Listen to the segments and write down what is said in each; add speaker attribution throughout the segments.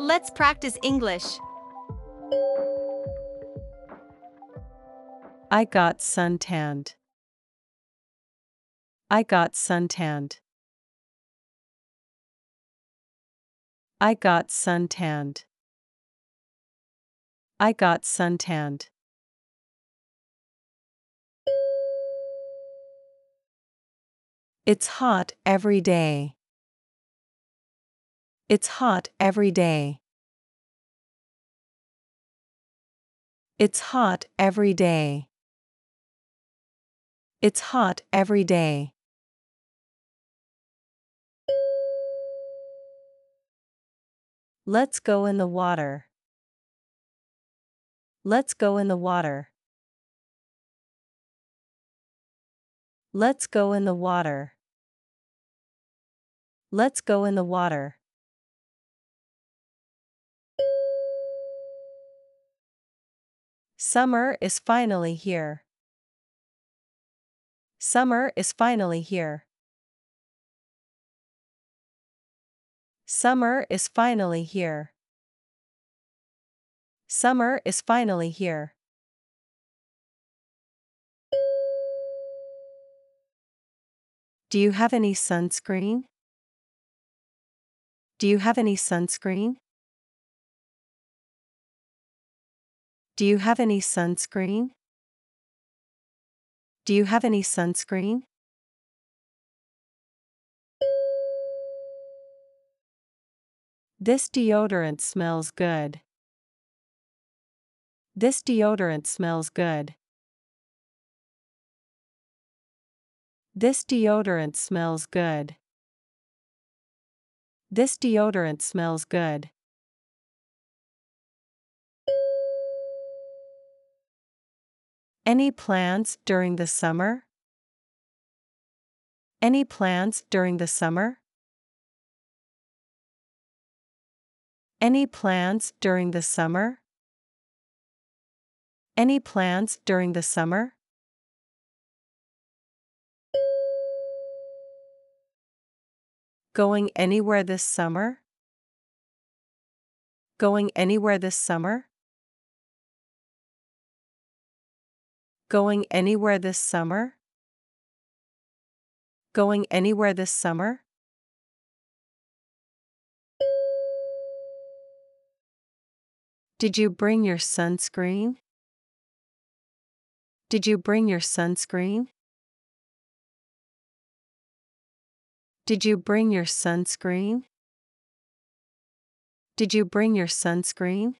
Speaker 1: Let's practice English.
Speaker 2: I got suntanned. I got suntanned. I got suntanned. I got suntanned. It's hot every day. It's hot every day. It's hot every day. It's hot every day. Let's go in the water. Let's go in the water. Let's go in the water. Let's go in the water. Summer is finally here. Summer is finally here. Summer is finally here. Summer is finally here. Do you have any sunscreen? Do you have any sunscreen? Do you have any sunscreen? Do you have any sunscreen? This deodorant smells good. This deodorant smells good. This deodorant smells good. This deodorant smells good. Any plans during the summer? Any plans during the summer? Any plans during the summer? Any plans during the summer? Going anywhere this summer? Going anywhere this summer? Going anywhere this summer? Going anywhere this summer? Did you bring your sunscreen? Did you bring your sunscreen? Did you bring your sunscreen? Did you bring your sunscreen?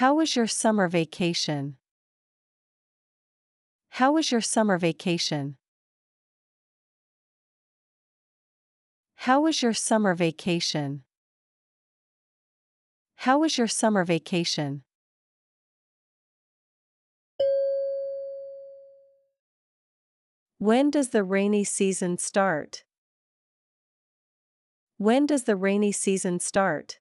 Speaker 2: How was your summer vacation? How was your summer vacation? How was your summer vacation? How was your summer vacation? When does the rainy season start? When does the rainy season start?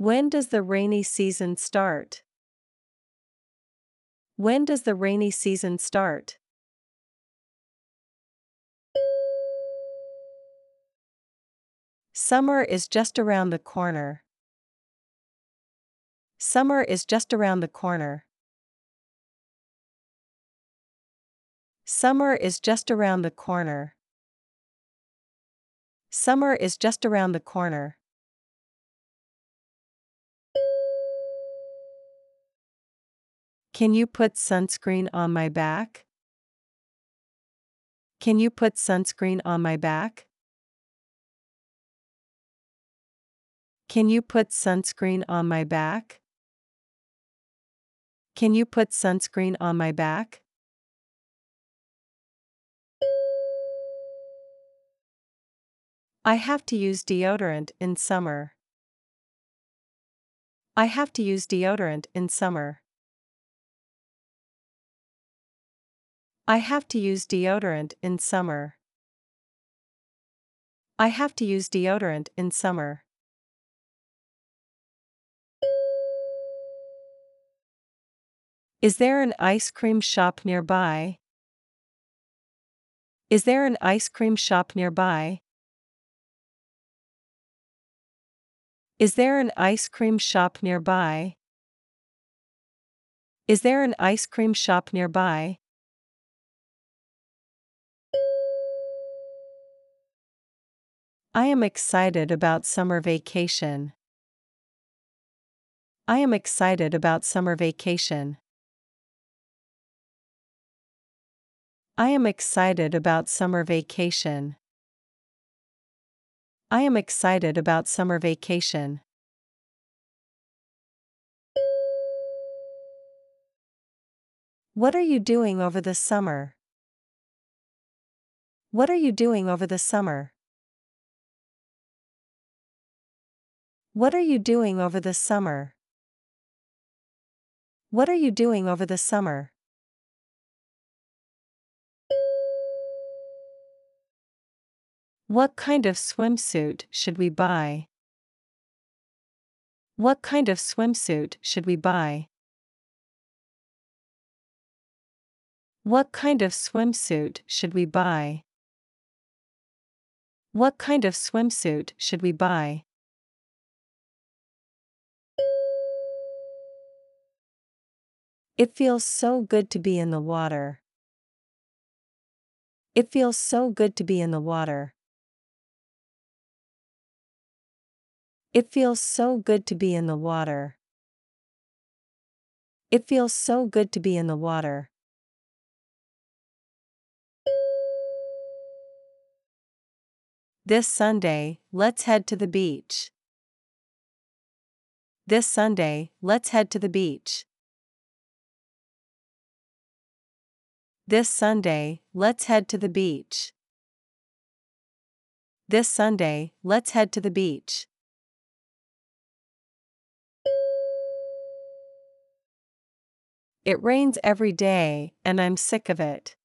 Speaker 2: When does the rainy season start? When does the rainy season start? Summer is just around the corner. Summer is just around the corner. Summer is just around the corner. Summer is just around the corner. Can you put sunscreen on my back? Can you put sunscreen on my back? Can you put sunscreen on my back? Can you put sunscreen on my back? I have to use deodorant in summer. I have to use deodorant in summer. I have to use deodorant in summer. I have to use deodorant in summer. Is there an ice cream shop nearby? Is there an ice cream shop nearby? Is there an ice cream shop nearby? Is there an ice cream shop nearby? I am excited about summer vacation. I am excited about summer vacation. I am excited about summer vacation. I am excited about summer vacation. What are you doing over the summer? What are you doing over the summer? What are you doing over the summer? What are you doing over the summer? What kind of swimsuit should we buy? What kind of swimsuit should we buy? What kind of swimsuit should we buy? What kind of swimsuit should we buy? It feels so good to be in the water. It feels so good to be in the water. It feels so good to be in the water. It feels so good to be in the water. This Sunday, let's head to the beach. This Sunday, let's head to the beach. This Sunday, let's head to the beach. This Sunday, let's head to the beach. It rains every day, and I'm sick of it.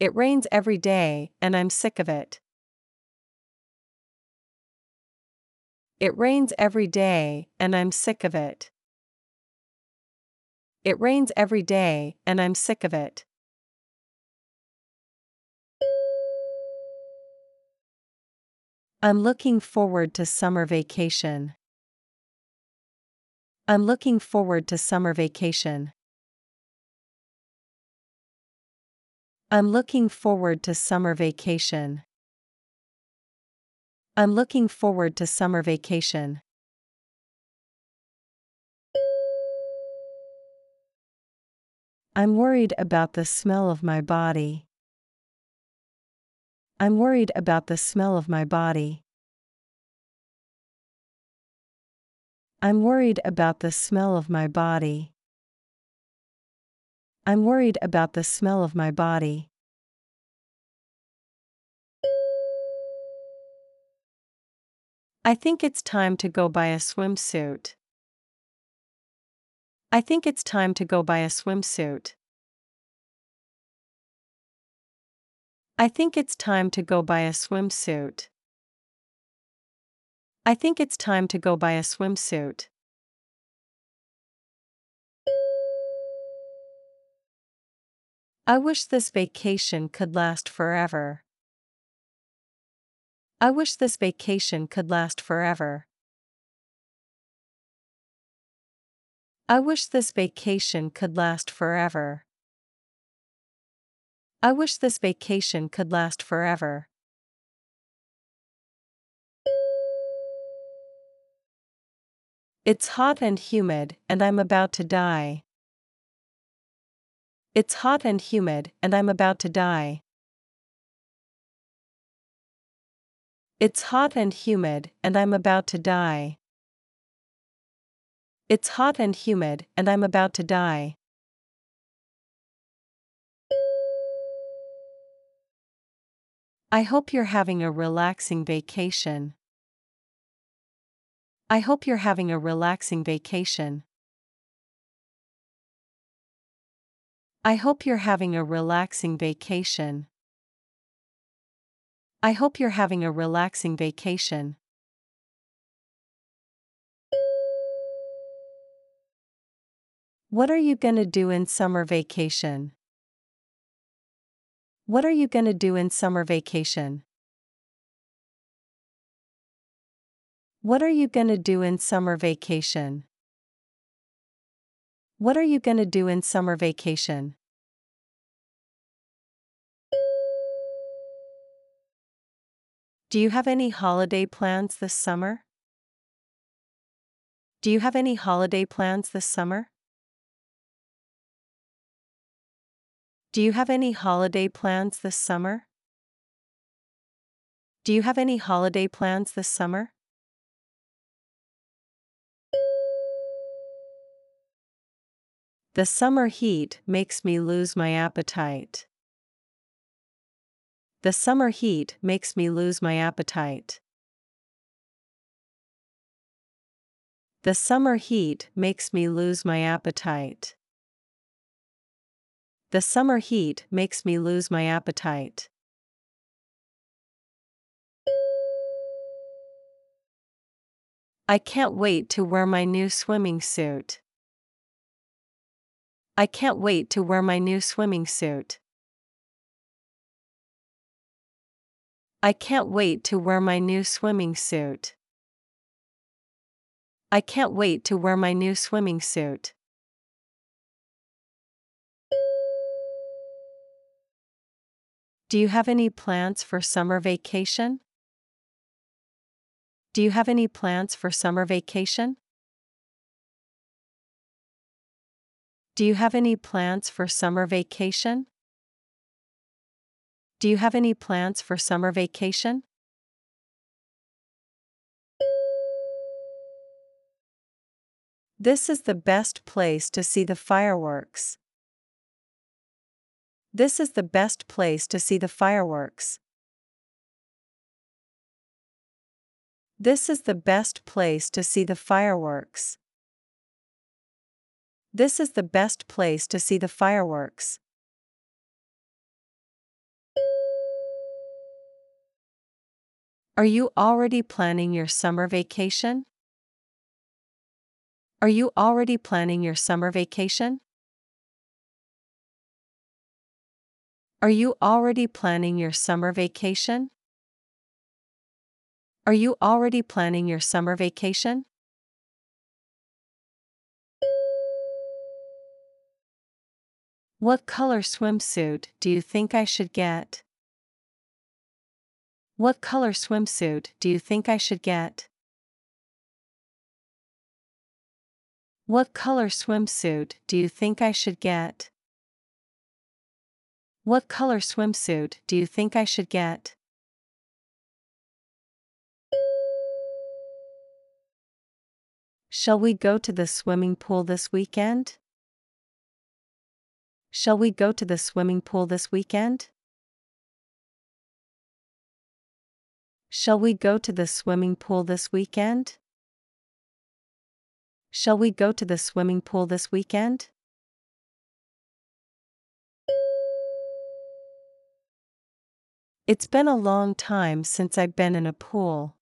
Speaker 2: It rains every day, and I'm sick of it. It rains every day, and I'm sick of it. It rains every day, and I'm sick of it. I'm looking forward to summer vacation. I'm looking forward to summer vacation. I'm looking forward to summer vacation. I'm looking forward to summer vacation. I'm worried about the smell of my body. I'm worried about the smell of my body. I'm worried about the smell of my body. I'm worried about the smell of my body. I think it's time to go buy a swimsuit. I think it's time to go buy a swimsuit. I think it's time to go buy a swimsuit. I think it's time to go buy a swimsuit. I wish this vacation could last forever. I wish this vacation could last forever. I wish this vacation could last forever. I wish this vacation could last forever. It's hot and humid, and I'm about to die. It's hot and humid, and I'm about to die. It's hot and humid, and I'm about to die. It's hot and humid, and I'm about to die. I hope you're having a relaxing vacation. I hope you're having a relaxing vacation. I hope you're having a relaxing vacation. I hope you're having a relaxing vacation. What are you gonna do in summer vacation? What are you gonna do in summer vacation? What are you gonna do in summer vacation? What are you gonna do in summer vacation? Do you have any holiday plans this summer? Do you have any holiday plans this summer? Do you have any holiday plans this summer? Do you have any holiday plans this summer? The summer heat makes me lose my appetite. The summer heat makes me lose my appetite. The summer heat makes me lose my appetite. The summer heat makes me lose my appetite. I can't wait to wear my new swimming suit. I can't wait to wear my new swimming suit. I can't wait to wear my new swimming suit. I can't wait to wear my new swimming suit. Do you have any plans for summer vacation? Do you have any plans for summer vacation? Do you have any plans for summer vacation? Do you have any plans for summer vacation? This is the best place to see the fireworks. This is the best place to see the fireworks. This is the best place to see the fireworks. This is the best place to see the fireworks. Are you already planning your summer vacation? Are you already planning your summer vacation? Are you already planning your summer vacation? Are you already planning your summer vacation? What color swimsuit do you think I should get? What color swimsuit do you think I should get? What color swimsuit do you think I should get? What color swimsuit do you think I should get? Shall we go to the swimming pool this weekend? Shall we go to the swimming pool this weekend? Shall we go to the swimming pool this weekend? Shall we go to the swimming pool this weekend? It's been a long time since I've been in a pool.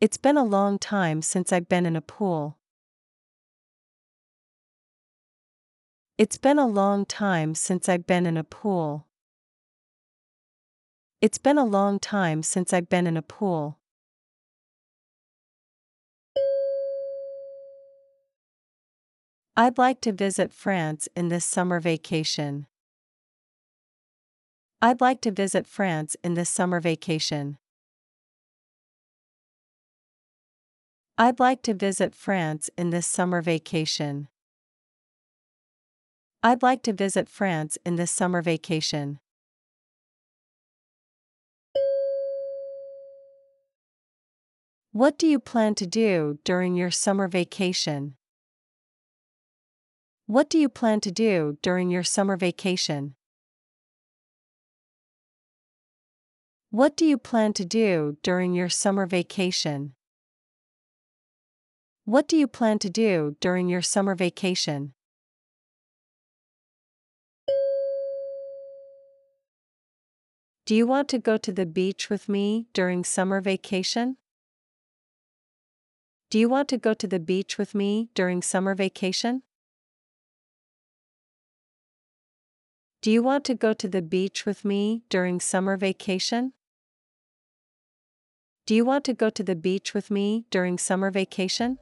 Speaker 2: It's been a long time since I've been in a pool. It's been a long time since I've been in a pool. It's been a long time since I've been in a pool. I'd like to visit France in this summer vacation. I'd like to visit France in this summer vacation. I'd like to visit France in this summer vacation. I'd like to visit France in this summer vacation. What do you plan to do during your summer vacation? What do you plan to do during your summer vacation? What do you plan to do during your summer vacation? What do you plan to do during your summer vacation? Do you want to go to the beach with me during summer vacation? Do you want to go to the beach with me during summer vacation? Do you want to go to the beach with me during summer vacation? Do you want to go to the beach with me during summer vacation?